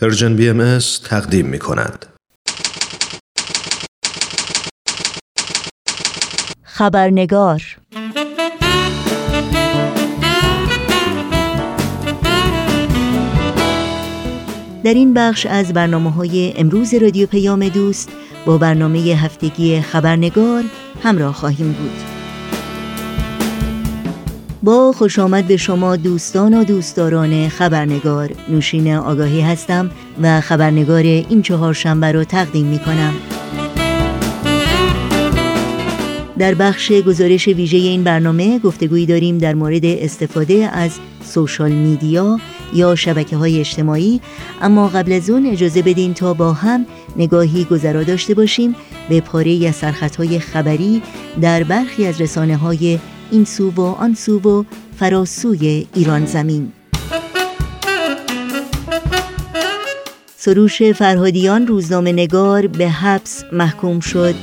پرژن بی ام تقدیم می کند. خبرنگار در این بخش از برنامه های امروز رادیو پیام دوست با برنامه هفتگی خبرنگار همراه خواهیم بود. با خوش آمد به شما دوستان و دوستداران خبرنگار. نوشین آگاهی هستم و خبرنگار این چهار شنبه رو تقدیم می کنم در بخش گزارش ویژه این برنامه گفتگویی داریم در مورد استفاده از سوشال میدیا یا شبکه های اجتماعی. اما قبل از اون اجازه بدین تا با هم نگاهی گذرا داشته باشیم به پاره از های خبری در برخی از رسانه های این سو و آن سو و فراسوی ایران زمین. سروش فرهادیان روزنامه نگار به حبس محکوم شد.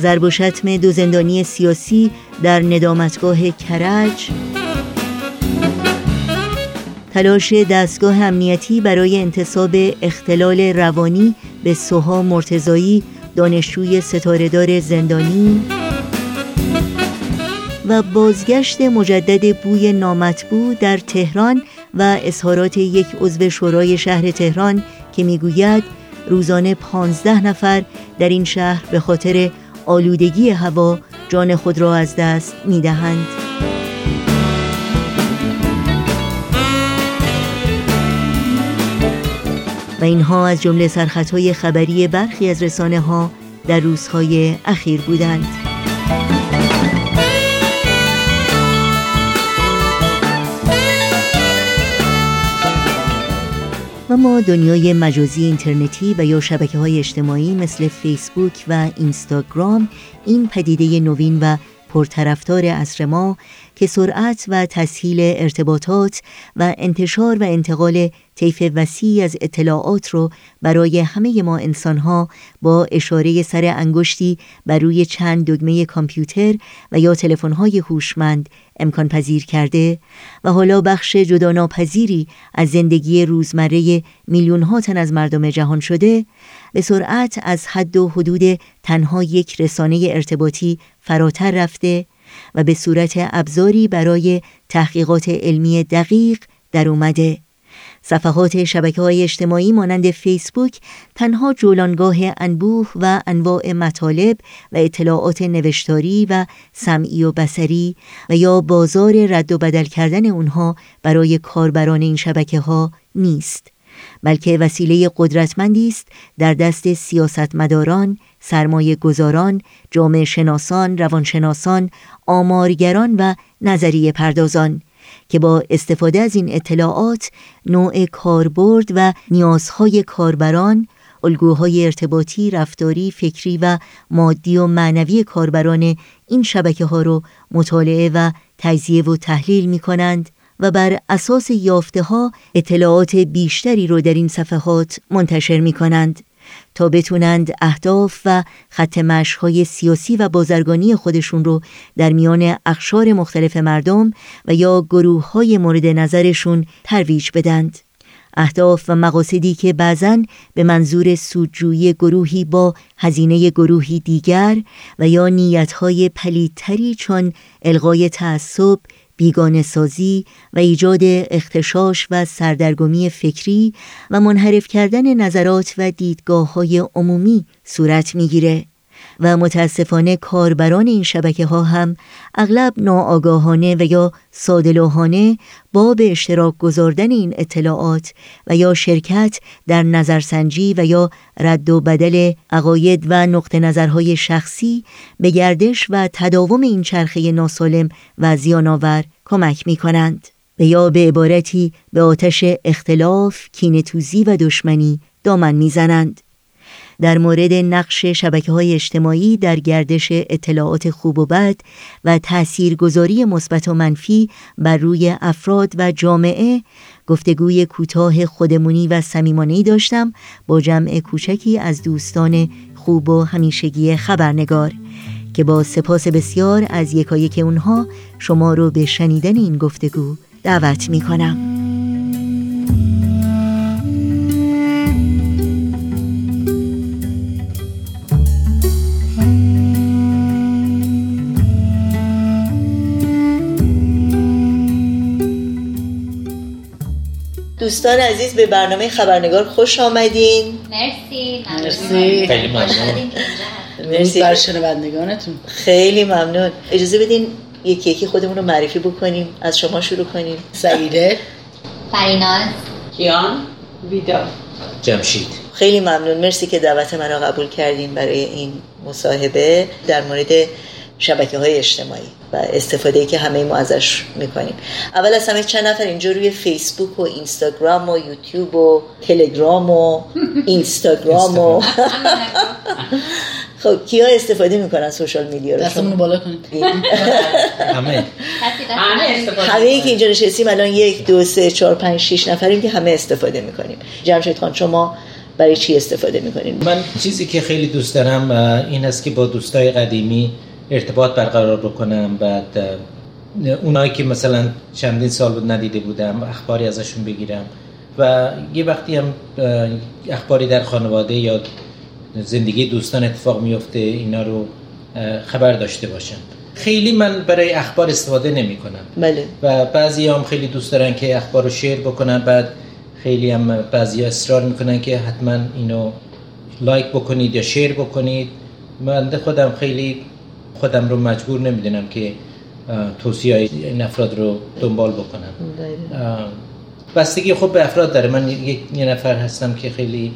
ضرب و شتم دو زندانی سیاسی در ندامتگاه کرج. تلاش دستگاه امنیتی برای انتصاب اختلال روانی به سوها مرتزایی دانشجوی ستارهدار زندانی و بازگشت مجدد بوی نامطبوع در تهران و اظهارات یک عضو شورای شهر تهران که می‌گوید روزانه پانزده نفر در این شهر به خاطر آلودگی هوا جان خود را از دست می‌دهند. و اینها از جمله سرخطهای خبری برخی از رسانه ها در روزهای اخیر بودند. و ما دنیای مجازی اینترنتی و یا شبکه های اجتماعی مثل فیسبوک و اینستاگرام این پدیده نوین و پرطرفدار عصر ما که سرعت و تسهیل ارتباطات و انتشار و انتقال طیف وسیعی از اطلاعات رو برای همه ما انسانها با اشاره سر انگشتی بر روی چند دگمه کامپیوتر و یا تلفن‌های هوشمند امکان پذیر کرده و حالا بخش جداناپذیری از زندگی روزمره میلیون ها تن از مردم جهان شده به سرعت از حد و حدود تنها یک رسانه ارتباطی فراتر رفته و به صورت ابزاری برای تحقیقات علمی دقیق در اومده. صفحات شبکه های اجتماعی مانند فیسبوک تنها جولانگاه انبوه و انواع مطالب و اطلاعات نوشتاری و سمعی و بسری و یا بازار رد و بدل کردن اونها برای کاربران این شبکه ها نیست. بلکه وسیله قدرتمندی است در دست سیاستمداران، سرمایه گذاران، جامعه شناسان، روانشناسان، آمارگران و نظریه پردازان که با استفاده از این اطلاعات نوع کاربرد و نیازهای کاربران الگوهای ارتباطی، رفتاری، فکری و مادی و معنوی کاربران این شبکه ها رو مطالعه و تجزیه و تحلیل می کنند و بر اساس یافته ها اطلاعات بیشتری رو در این صفحات منتشر می کنند تا بتونند اهداف و خط مشهای سیاسی و بازرگانی خودشون رو در میان اخشار مختلف مردم و یا گروه های مورد نظرشون ترویج بدند. اهداف و مقاصدی که بعضا به منظور سودجویی گروهی با هزینه گروهی دیگر و یا نیتهای پلیدتری چون الغای تعصب بیگانه سازی و ایجاد اختشاش و سردرگمی فکری و منحرف کردن نظرات و دیدگاه های عمومی صورت می‌گیره. و متاسفانه کاربران این شبکه ها هم اغلب ناآگاهانه و یا سادلوهانه با به اشتراک گذاردن این اطلاعات و یا شرکت در نظرسنجی و یا رد و بدل عقاید و نقطه نظرهای شخصی به گردش و تداوم این چرخه ناسالم و زیانآور کمک می کنند و یا به عبارتی به آتش اختلاف، کینتوزی و دشمنی دامن می‌زنند. در مورد نقش شبکه های اجتماعی در گردش اطلاعات خوب و بد و تاثیرگذاری مثبت و منفی بر روی افراد و جامعه گفتگوی کوتاه خودمونی و صمیمانه‌ای داشتم با جمع کوچکی از دوستان خوب و همیشگی خبرنگار که با سپاس بسیار از یکایک اونها شما رو به شنیدن این گفتگو دعوت می کنم. دوستان عزیز به برنامه خبرنگار خوش آمدین. مرسی. مرسی. خیلی ممنون. مرسی. بر شنوندگانتون. خیلی ممنون. اجازه بدین یکی یکی خودمون رو معرفی بکنیم از شما شروع کنیم. سعیده. فریناز کیان. ویدا. جمشید. خیلی ممنون. مرسی که دعوت من را قبول کردین برای این مصاحبه. در مورد شبکه های اجتماعی و استفاده که همه ما ازش می‌کنیم. اول از همه چند نفر اینجا روی فیسبوک و اینستاگرام و یوتیوب و تلگرام و اینستاگرام و خب کیا استفاده می‌کنن سوشال میدیا رو؟ دستمون؟ بالا کنید. همه. همه ای که. اینجا نشستیم الان یک دو سه چهار پنج شیش نفریم که همه استفاده می‌کنیم. جمشید خان شما برای چی استفاده می‌کنین من چیزی که خیلی دوست دارم این است که با دوستای قدیمی ارتباط برقرار بکنم. بعد اونایی که مثلا چندین سال بود ندیده بودم اخباری ازشون بگیرم. و یه وقتی هم اخباری در خانواده یا زندگی دوستان اتفاق میفته اینا رو خبر داشته باشم. خیلی من برای اخبار استفاده نمی کنم بله. و بعضی هم خیلی دوست دارن که اخبار رو شیر بکنن. بعد خیلی هم بعضی اصرار می‌کنن که حتما اینو لایک بکنید یا شیر بکنید. من خودم خیلی خودم رو مجبور نمی‌دونم که توصیه های این افراد رو دنبال بکنم. بستگی خب به افراد داره. من یک یه نفر هستم که خیلی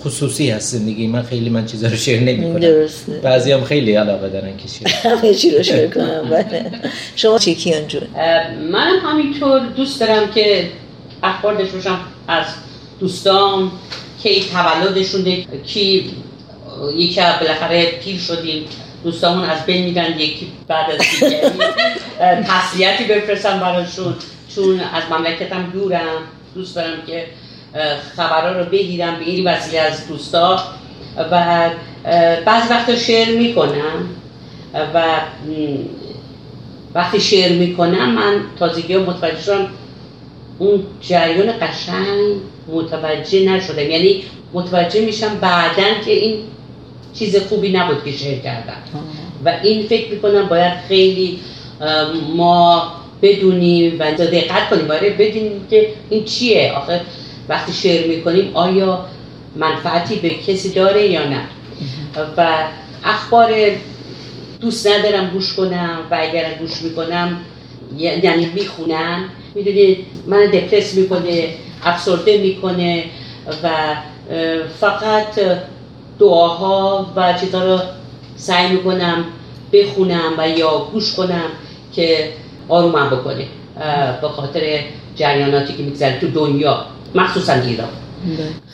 خصوصی هست زندگی. من خیلی من چیزا رو شیر نمی کنم درسته. بعضی هم خیلی علاقه دارن که شیر. همه چی رو شروع کنم. بله. شما چی کیان جون؟ منم همینطور دوست دارم که اخبار داشته باشم از دوستان کی تولدشون کی یکی از بالاخره پیر شدیم. دوستامون از بین میرن یکی بعد از دیگری اه، تسلیتی بفرستم براشون. چون از مملکتم دورم دوست دارم که خبرها رو بگیرم به این وسیله از دوستا و اه، بعضی وقتا شعر می‌کنم. و وقتی شعر می‌کنم من تازگی ها متوجه شدم اون جریان قشنگ متوجه نشدم. یعنی متوجه میشم بعدا که این چیز خوبی نبود که شعر کردم. و این فکر می‌کنم باید خیلی ما بدونیم و دقت کنیم. باید بدونیم که این چیه؟ آخه وقتی شعر می‌کنیم آیا منفعتی به کسی داره یا نه؟ و اخبار دوست ندارم گوش کنم و اگر گوش می‌کنم یعنی می‌خونم. می‌دونید من دپرس می‌کنه افسرده می‌کنه و فقط دعاها و چیزها رو سعی می‌کنم بخونم و یا گوش کنم که آرومم بکنه به خاطر جریاناتی که میگذره تو دنیا مخصوصا ایران.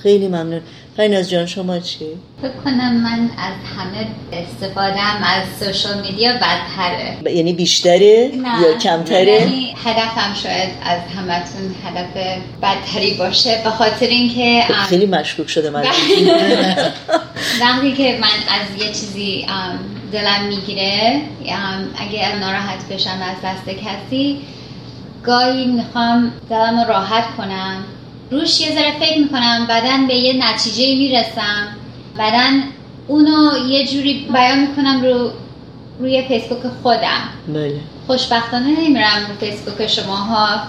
خیلی ممنون فریناز جان شما چی؟ فکر کنم من از همه استفادهم از سوشال میدیا بدتره. ب- یعنی بیشتره نه. یا کمتره؟ یعنی هدفم شاید از همتون هدف بدتری باشه به خاطر اینکه ام، خیلی مشکوک شده من. وقتی که من از یه چیزی دلم می‌گیره اگه ناراحت بشم از دست کسی گاهی می‌خوام دلم راحت کنم. روش یه ذره فکر می‌کنم بعدا به یه نتیجه می‌رسم. بعدا اونو یه جوری بیان می‌کنم رو روی فیسبوک خودم. بله. خوشبختانه نمیرم رو فیسبوک شماها.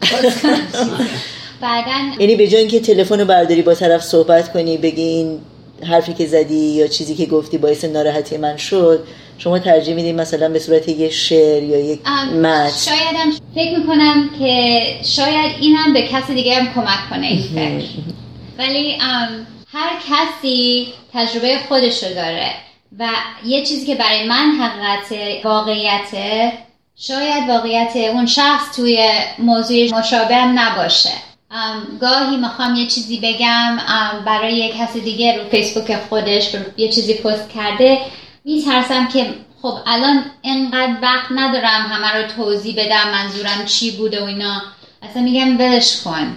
بعدا یعنی به جای اینکه تلفن رو برداری با طرف صحبت کنی بگی این حرفی که زدی یا چیزی که گفتی باعث ناراحتی من شد شما ترجیح میدین مثلا به صورت یه شعر یا یک متن؟ شایدم فکر می‌کنم که شاید اینم به کسی دیگه هم کمک کنه این فکر. ولی هر کسی تجربه خودش رو داره و یه چیزی که برای من حقیقت واقعیته شاید واقعیت اون شخص توی موضوع مشابه هم نباشه. گاهی می‌خوام یه چیزی بگم برای یه کسی دیگه رو فیسبوک خودش یه چیزی پست کرده میترسم که خب الان انقدر وقت ندارم همه رو توضیح بدم منظورم چی بوده و اینا. اصلا میگم ولش کن.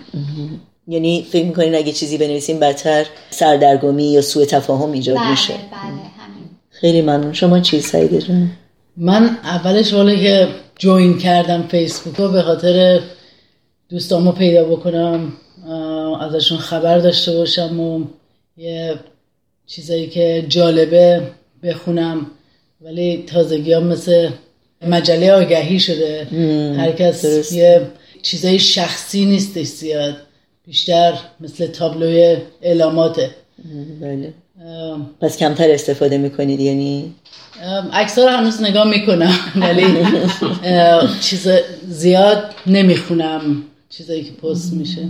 یعنی فکر می‌کنین اگه چیزی بنویسین بدتر سردرگمی یا سوء تفاهم ایجاد بله میشه؟ بله همین. خیلی ممنون. شما چی سعیده جان من اولش والا که جوین کردم فیسبوک رو به خاطر دوستامو پیدا بکنم ازشون خبر داشته باشم و یه چیزایی که جالبه بخونم ولی تازگی ها مثل مجله آگهی شده. هر کس درست. یه چیزای شخصی نیستش زیاد. بیشتر مثل تابلوی اعلاماته. بله. پس کمتر استفاده می‌کنید یعنی؟ اکثر هنوز نگاه می‌کنم ولی چیز زیاد نمی‌خونم چیزایی که پست میشه.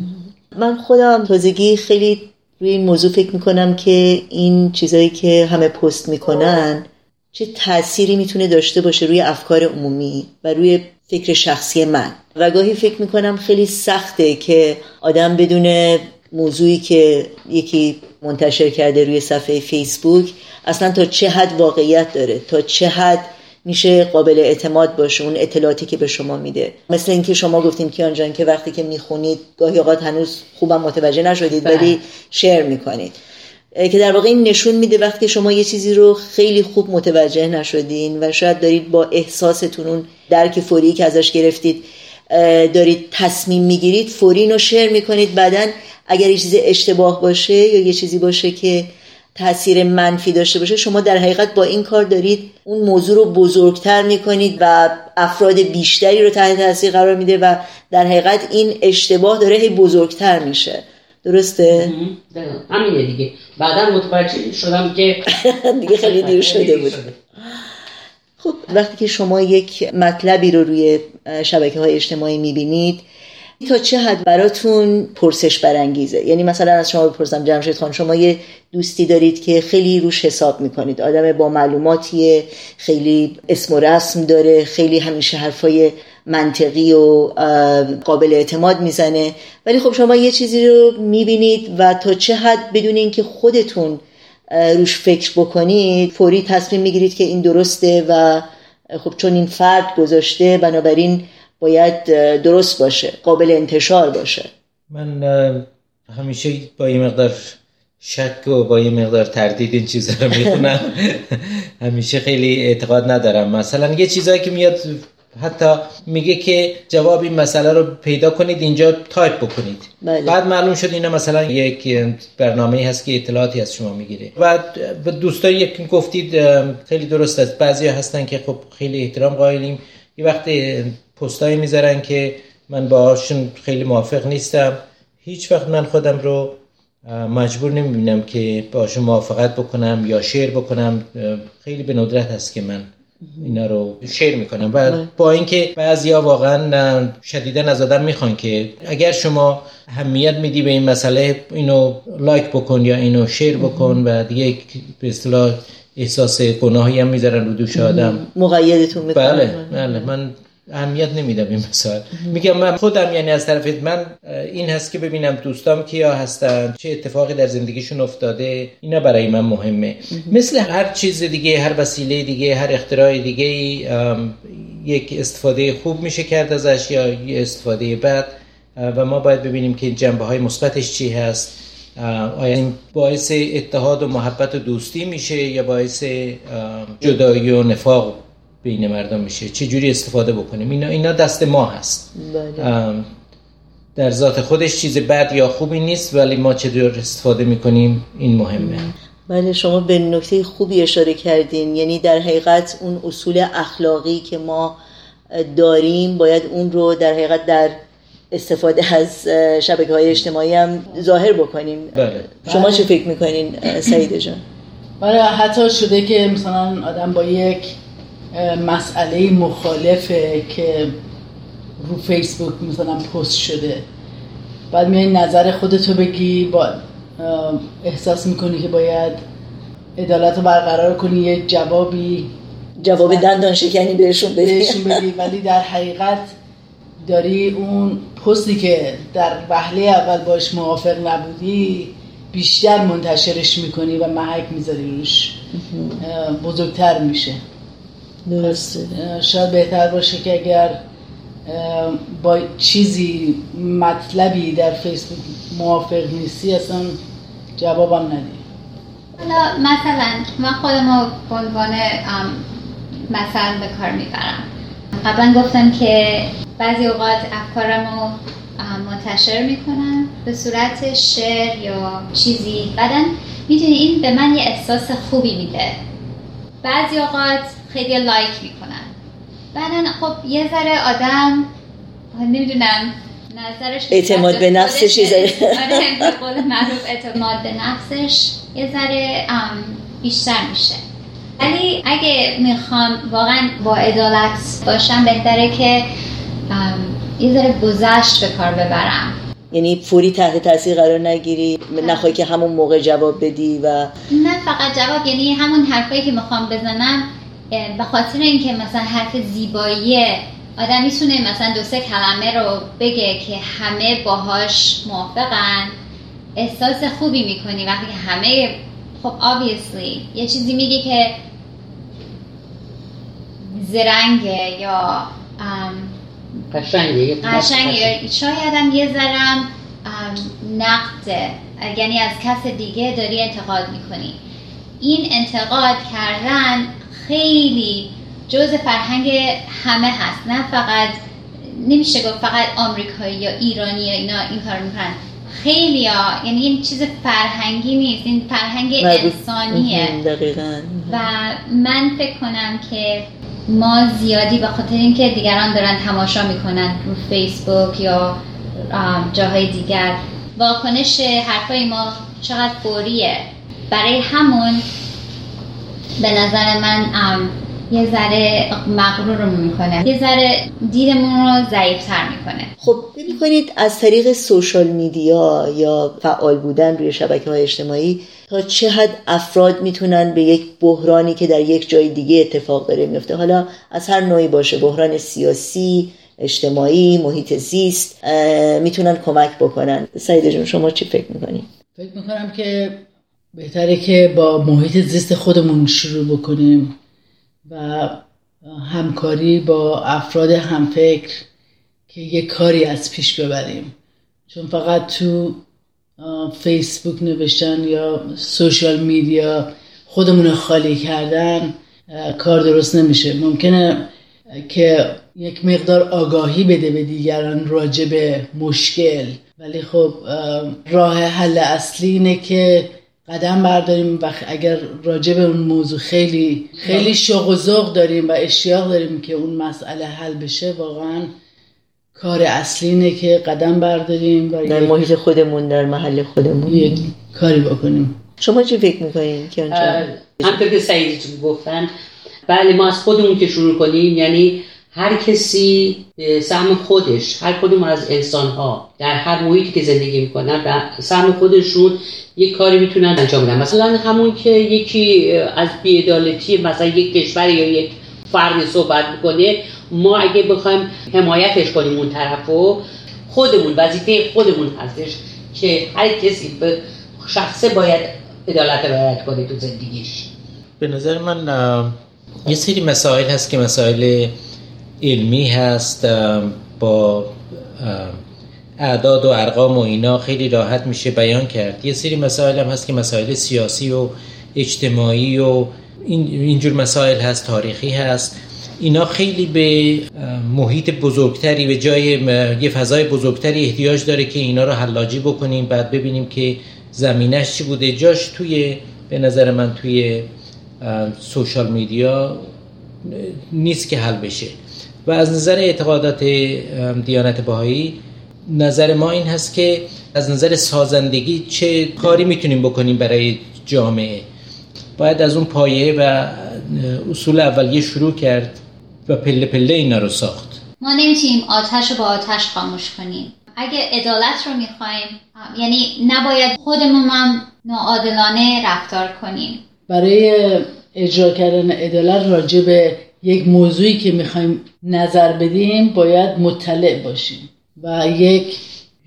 من خودم تازگی خیلی روی این موضوع فکر می‌کنم که این چیزایی که همه پست می‌کنن چه تأثیری می‌تونه داشته باشه روی افکار عمومی و روی فکر شخصی من. و گاهی فکر می‌کنم خیلی سخته که آدم بدون موضوعی که یکی منتشر کرده روی صفحه فیسبوک اصلا تا چه حد واقعیت داره تا چه حد میشه قابل اعتماد باشه اون اطلاعاتی که به شما میده. مثل اینکه شما گفتیم که آنجان که وقتی که می‌خونید گاهی اوقات هنوز خوبم متوجه نشدید ولی بله. شیر می‌کنید. که در واقع این نشون میده وقتی شما یه چیزی رو خیلی خوب متوجه نشدین و شاید دارید با احساستون اون درک فوری که ازش گرفتید دارید تصمیم می‌گیرید فوری رو شیر می‌کنید. بعدا اگر یه چیزی اشتباه باشه یا یه چیزی باشه که تاثیر منفی داشته باشه شما در حقیقت با این کار دارید اون موضوع رو بزرگتر می‌کنید و افراد بیشتری رو تحت تاثیر قرار میده و در حقیقت این اشتباه داره هی بزرگتر میشه. درسته؟ همینه دیگه. بعدا متوجه شدم که دیگه خیلی دیر شده بود. خب وقتی که شما یک مطلبی رو روی شبکه های اجتماعی می‌بینید تا چه حد براتون پرسش برانگیزه؟ یعنی مثلا از شما بپرسم جمشید خان شما یه دوستی دارید که خیلی روش حساب می‌کنید. آدم با معلوماتیه خیلی اسم و رسم داره خیلی همیشه حرفای منطقی و قابل اعتماد می‌زنه. ولی خب شما یه چیزی رو می‌بینید و تا چه حد بدون اینکه خودتون روش فکر بکنید فوری تصمیم می‌گیرید که این درسته و خب چون این فرد گذاشته بنابراین باید درست باشه قابل انتشار باشه. من همیشه با یه مقدار شک و با یه مقدار تردید این چیزا رو می‌خونم. همیشه خیلی اعتقاد ندارم. مثلا یه چیزایی که میاد حتی میگه که جواب این مسئله رو پیدا کنید اینجا تایپ بکنید. بله. بعد معلوم شد اینا مثلا یک برنامه هست که اطلاعاتی از شما می‌گیره. و دوستایی که گفتید خیلی درست است. بعضی هستن که خب خیلی احترام قائلیم. یه وقت پستایی می‌ذارن که من باهاشون خیلی موافق نیستم. هیچ وقت من خودم رو مجبور نمی‌بینم که باشون موافقت بکنم یا شیر بکنم. خیلی به ندرت هست که من اینا رو شیر می‌کنم. و. با اینکه بعضیا واقعا شدیدا از آدم می‌خوان که اگر شما اهمیت میدی به این مسئله اینو لایک بکن یا اینو شیر بکن و دیگه به اصطلاح احساس گناهی هم می‌ذارن رو دوش آدم. مقیدتون می‌کنن. بله بله. من اهمیت نمیدم این مثال میگم من خودم یعنی از طرف من این هست که ببینم دوستام کیا هستن چه اتفاقی در زندگیشون افتاده اینا برای من مهمه. مثل هر چیز دیگه هر وسیله دیگه هر اختراع دیگه یک استفاده خوب میشه کرد ازش یا استفاده بد و ما باید ببینیم که جنبه های مثبتش چی هست. آیا این باعث اتحاد و محبت و دوستی میشه یا باعث جدایی و نفاق بین مردم میشه. چه جوری استفاده بکنیم؟ اینا اینا دست ما هست. بله. در ذات خودش چیز بد یا خوبی نیست ولی ما چه استفاده می‌کنیم؟ این مهمه. بله شما به نکته خوبی اشاره کردین. یعنی در حقیقت اون اصول اخلاقی که ما داریم باید اون رو در حقیقت در استفاده از شبکه های اجتماعی هم ظاهر بکنیم. بله. شما چه فکر می‌کنین سعید جان؟ بله حتی شده که مثلا آدم با یک مسئله مخالفه که رو فیسبوک مثلا پست شده. بعد میای نظر خودتو بگی با احساس می‌کنی که باید عدالت رو برقرار کنی یه جوابی. جواب دندان شکنی بهشون بدی. بهشون بدی. ولی در حقیقت داری اون پستی که در وهله اول باش موافق نبودی بیشتر منتشرش می‌کنی و محک می‌ذاری روش. بزرگتر میشه. درسته. شاید بهتر باشه که اگر با چیزی مطلبی در فیسبوک موافق نیستی اصلا جوابم ندی. حالا مثلا من خودم رو به عنوان مثلا به کار می‌برم. قبلا گفتم که بعضی اوقات افکارم رو منتشر می‌کنم به صورت شعر یا چیزی. بعدا می‌دونی این به من یه احساس خوبی میده. بعضی اوقات خیلی لایک می‌کنن. بعدا خب یه ذره آدم نمی‌دونم نظرش اعتماد به نفسش یه ذره. آره قول معروف اعتماد به نفسش یه ذره بیشتر میشه. ولی اگه می‌خوام واقعا با عدالت باشم بهتره که یه ذره گذشت به کار ببرم. یعنی فوری تحت تاثیر قرار نگیری نخوای که همون موقع جواب بدی و نه فقط جواب یعنی همون حرفایی که می‌خوام بزنم به خاطر اینکه مثلا حرف زیبایی آدم می‌تونه مثلا دو سه کلمه رو بگه که همه باهاش موافقن احساس خوبی می‌کنی وقتی که همه خب obviously یه چیزی میگی که زرنگه یا قشنگه قشنگه. شاید هم یه ذرم نقده. یعنی از کس دیگه داری انتقاد می‌کنی. این انتقاد کردن خیلی جز فرهنگ همه هست. نه فقط نمیشه گفت فقط آمریکایی یا ایرانی یا اینا این کار می‌کنن. خیلی ها. یعنی این چیز فرهنگی نیست. این فرهنگ انسانیه. دقیقا. و من فکر کنم که ما زیادی به خاطر اینکه دیگران دارن تماشا می‌کنن رو فیسبوک یا جاهای دیگر واکنش حرفای ما چقدر فوریه. برای همون به نظر من یه ذره مغرور می‌کنه. یه ذره دیدمون رو ضعیفتر می‌کنه. خب کنید از طریق سوشال میدیا یا فعال بودن روی شبکه های اجتماعی تا چه حد افراد می‌تونن به یک بحرانی که در یک جای دیگه اتفاق داره میفته حالا از هر نوعی باشه بحران سیاسی اجتماعی محیط زیست می‌تونن کمک بکنن. سعید جون شما چی فکر می‌کنید فکر می‌کنم که بهتره که با محیط زیست خودمون شروع بکنیم و همکاری با افراد همفکر که یه کاری از پیش ببریم. چون فقط تو فیسبوک نوشتن یا سوشال میدیا خودمون خالی کردن کار درست نمیشه. ممکنه که یک مقدار آگاهی بده به دیگران راجع به مشکل. ولی خب راه حل اصلی اینه که قدم برداریم و اگر راجع به اون موضوع خیلی خیلی شوق و ذوق داریم و اشتیاق داریم که اون مسئله حل بشه واقعا کار اصلی اینه که قدم برداریم و در محیط خودمون در محل خودمون. یک کاری بکنیم. شما چی فکر می‌کنین که همطور که سعیدی گفتن بله ما از خودمون که شروع کنیم یعنی هر کسی سهم خودش هر کدوم از انسان ها در هر محیطی که زندگی می‌کنن در سهم خودشون یک کاری می‌تونن انجام بدن. مثلا همون که یکی از بیعدالتی مثلا یک کشور یا یک فرد صحبت می‌کنه ما اگه بخوایم حمایتش کنیم اون طرفو خودمون وظیفه خودمون هستش که هر کسی به شخصه باید عدالت رعایت کنه تو زندگیش. به نظر من یه سری مسائل هست که مسائل علمی هست با اعداد و ارقام و اینا خیلی راحت میشه بیان کرد. یه سری مسائل هم هست که مسائل سیاسی و اجتماعی و اینجور مسائل هست تاریخی هست. اینا خیلی به محیط بزرگتری به جای یه فضای بزرگتری احتیاج داره که اینا رو حلاجی بکنیم. بعد ببینیم که زمینش چی بوده. جاش توی به نظر من توی سوشال میدیا نیست که حل بشه. و از نظر اعتقادات دیانت باهایی نظر ما این هست که از نظر سازندگی چه کاری می‌تونیم بکنیم برای جامعه. باید از اون پایه و اصول اولیه شروع کرد و پله پله اینا رو ساخت. ما نمی‌تونیم آتش رو با آتش خاموش کنیم. اگه عدالت رو می‌خوایم یعنی نباید خودمون هم ناعادلانه رفتار کنیم. برای اجرا کردن عدالت راجع به یک موضوعی که می‌خوایم نظر بدیم باید مطلع باشیم و یک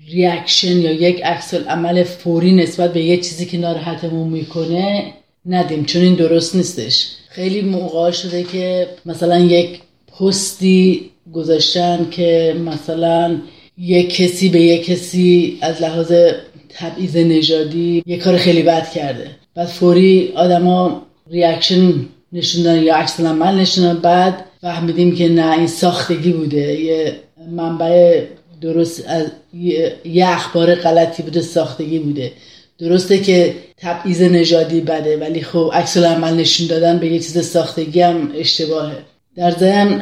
ریاکشن یا یک عکس عمل فوری نسبت به یه چیزی که ناراحتمون می‌کنه ندیم چون این درست نیستش. خیلی موقع شده که مثلا یک پستی گذاشتن که مثلا یک کسی به یک کسی از لحاظ تبعیض نژادی یک کار خیلی بد کرده. بعد فوری آدما ریاکشن نشوندن یا عکس عمل نشوندن بعد فهمیدیم که نه این ساختگی بوده. یه منبع درست از یه اخبار غلطی بوده ساختگی بوده. درسته که تبعیض نژادی بده ولی خب عکس عمل نشون دادن به یه چیز ساختگی هم اشتباهه. در ضمن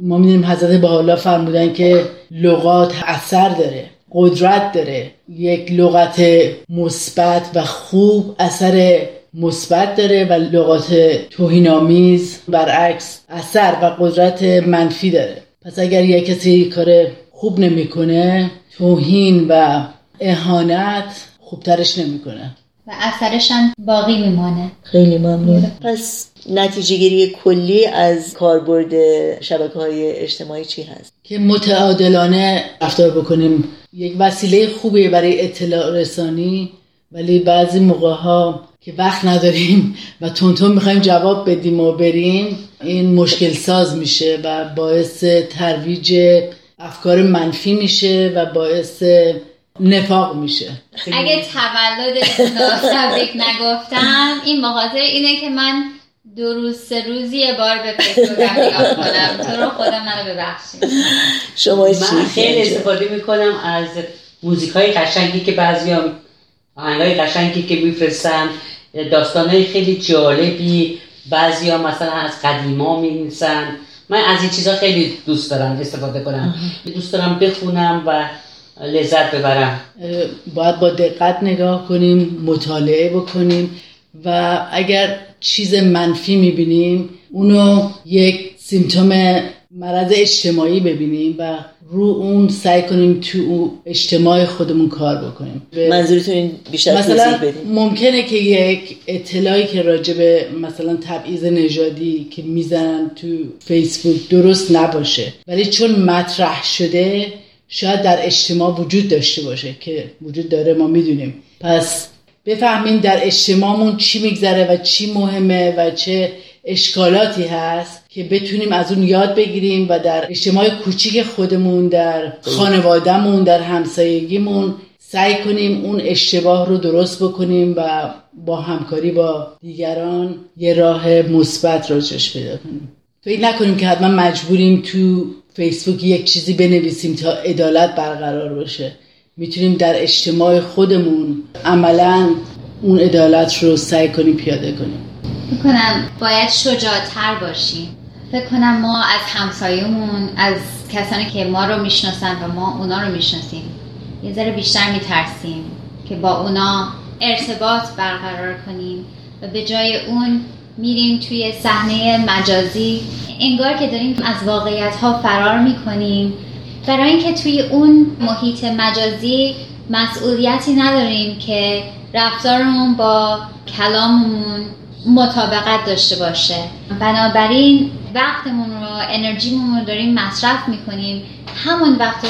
ما می‌دونیم حضرت حالا فرمودن که لغات اثر داره قدرت داره. یک لغت مثبت و خوب اثر مثبت داره و لغات توهینآمیز برعکس اثر و قدرت منفی داره. پس اگر یک کسی کار خوب نمی‌کنه توهین و اهانت خوبترش نمی‌کنه. و اثرش هم باقی میمانه. خیلی ممنون. پس نتیجه گیری کلی از کاربرد شبکه های اجتماعی چی هست؟ که متعادلانه رفتار بکنیم. یک وسیله خوبی برای اطلاع رسانی ولی بعضی موقع ها که وقت نداریم و تونتون می‌خوایم جواب بدیم و بریم این مشکل ساز میشه و باعث ترویج افکار منفی میشه و باعث نفاق میشه. اگه رو تبریک نگفتم این بخاطر اینه که من دو روز سه روزی یه بار به فیسبوکم نگاه کنم. تو رو خدا منو ببخشید شما چی؟ من خیلی استفاده می‌کنم از موزیک های قشنگی که بعضی هم های قشنگی که میفرستن. داستان های خیلی جالبی. بعضی ها مثلا از قدیما می‌نویسن. من از این چیزها خیلی دوست دارم استفاده کنم. دوست دارم بخونم و لذت ببرم. باید با دقت نگاه کنیم مطالعه بکنیم و اگر چیز منفی می‌بینیم اونو یک سیمتوم مرض اجتماعی ببینیم و رو اون سعی کنیم تو اجتماع خودمون کار بکنیم. منظورتون این بیشتر مثلا بدیم ممکنه که یک اطلاعی که راجع به مثلا تبعیض نژادی که می‌زنن تو فیسبوک درست نباشه. ولی چون مطرح شده شاید در اجتماع وجود داشته باشه که وجود داره ما می‌دونیم. پس بفهمیم در اجتماعمون چی میگذره و چی مهمه و چه اشکالاتی هست. که بتونیم از اون یاد بگیریم و در اجتماع کوچیک خودمون در خانوادهمون در همسایگیمون سعی کنیم اون اشتباه رو درست بکنیم و با همکاری با دیگران یه راه مثبت راجش پیدا کنیم. فکر نکنیم که حتما مجبوریم تو فیسبوک یک چیزی بنویسیم تا عدالت برقرار باشه. می‌تونیم در اجتماع خودمون عملا اون عدالت رو سعی کنیم پیاده کنیم. فکر کنم باید شجاعتر باشیم. فکر کنم ما از همسایمون از کسانی که ما رو می‌شناسن و ما اونا رو می‌شناسیم یه ذره بیشتر میترسیم که با اونا ارتباط برقرار کنیم و به جای اون میریم توی صحنه مجازی. انگار که داریم از واقعیت ها فرار می‌کنیم. برای اینکه توی اون محیط مجازی مسئولیتی نداریم که رفتارمون با کلاممون مطابقت داشته باشه. بنابراین وقتمون رو انرژیمون رو داریم مصرف می‌کنیم. همون وقت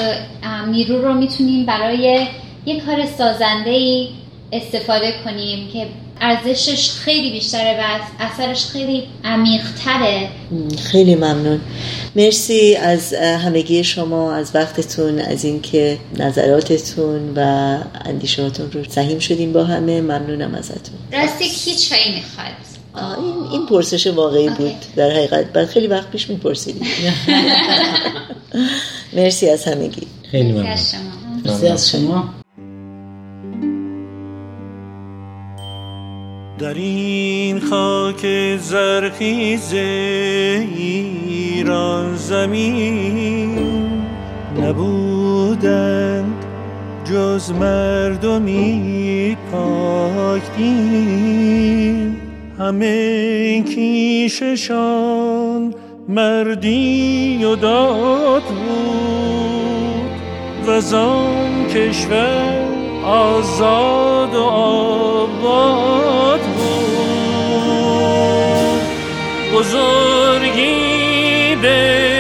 نیرو رو می‌تونیم برای یه کار سازنده ای استفاده کنیم که ارزشش خیلی بیشتره و اثرش خیلی عمیقتره. خیلی ممنون. مرسی از همگی شما از وقتتون از اینکه نظراتتون و اندیشاتون رو سهیم شدیم با همه. ممنونم ازتون. راستی کی چایی می‌خواد این این پرسش واقعی بود. در حقیقت. بعد خیلی وقت پیش میپرسیدیم. مرسی از همگی. خیلی ممنون. مرسی از شما. در این خاک زرخیز ایران زمین نبودند جز مردمی پاک دین. همه کیششان مردی و داد بود و زان کشور آزاد و آباد بود بزرگی به